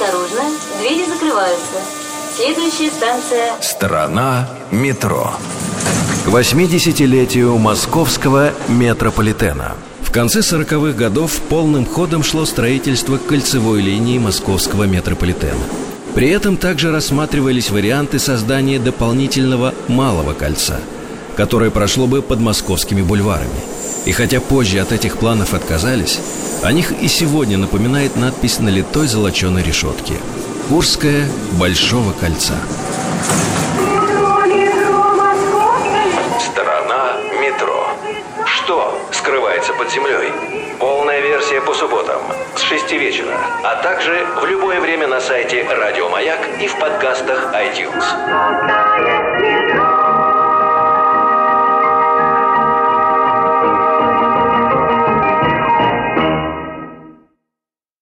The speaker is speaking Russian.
Осторожно, двери закрываются. Следующая станция... Страна метро. К 80-летию московского метрополитена. В конце 40-х годов полным ходом шло строительство кольцевой линии московского метрополитена. При этом также рассматривались варианты создания дополнительного малого кольца, которое прошло бы под московскими бульварами. И хотя позже от этих планов отказались, о них и сегодня напоминает надпись на литой золоченой решетке «Курская Большого кольца». Сторона метро. Что скрывается под землей? Полная версия по субботам с 6 вечера, а также в любое время на сайте Радио Маяк и в подкастах iTunes.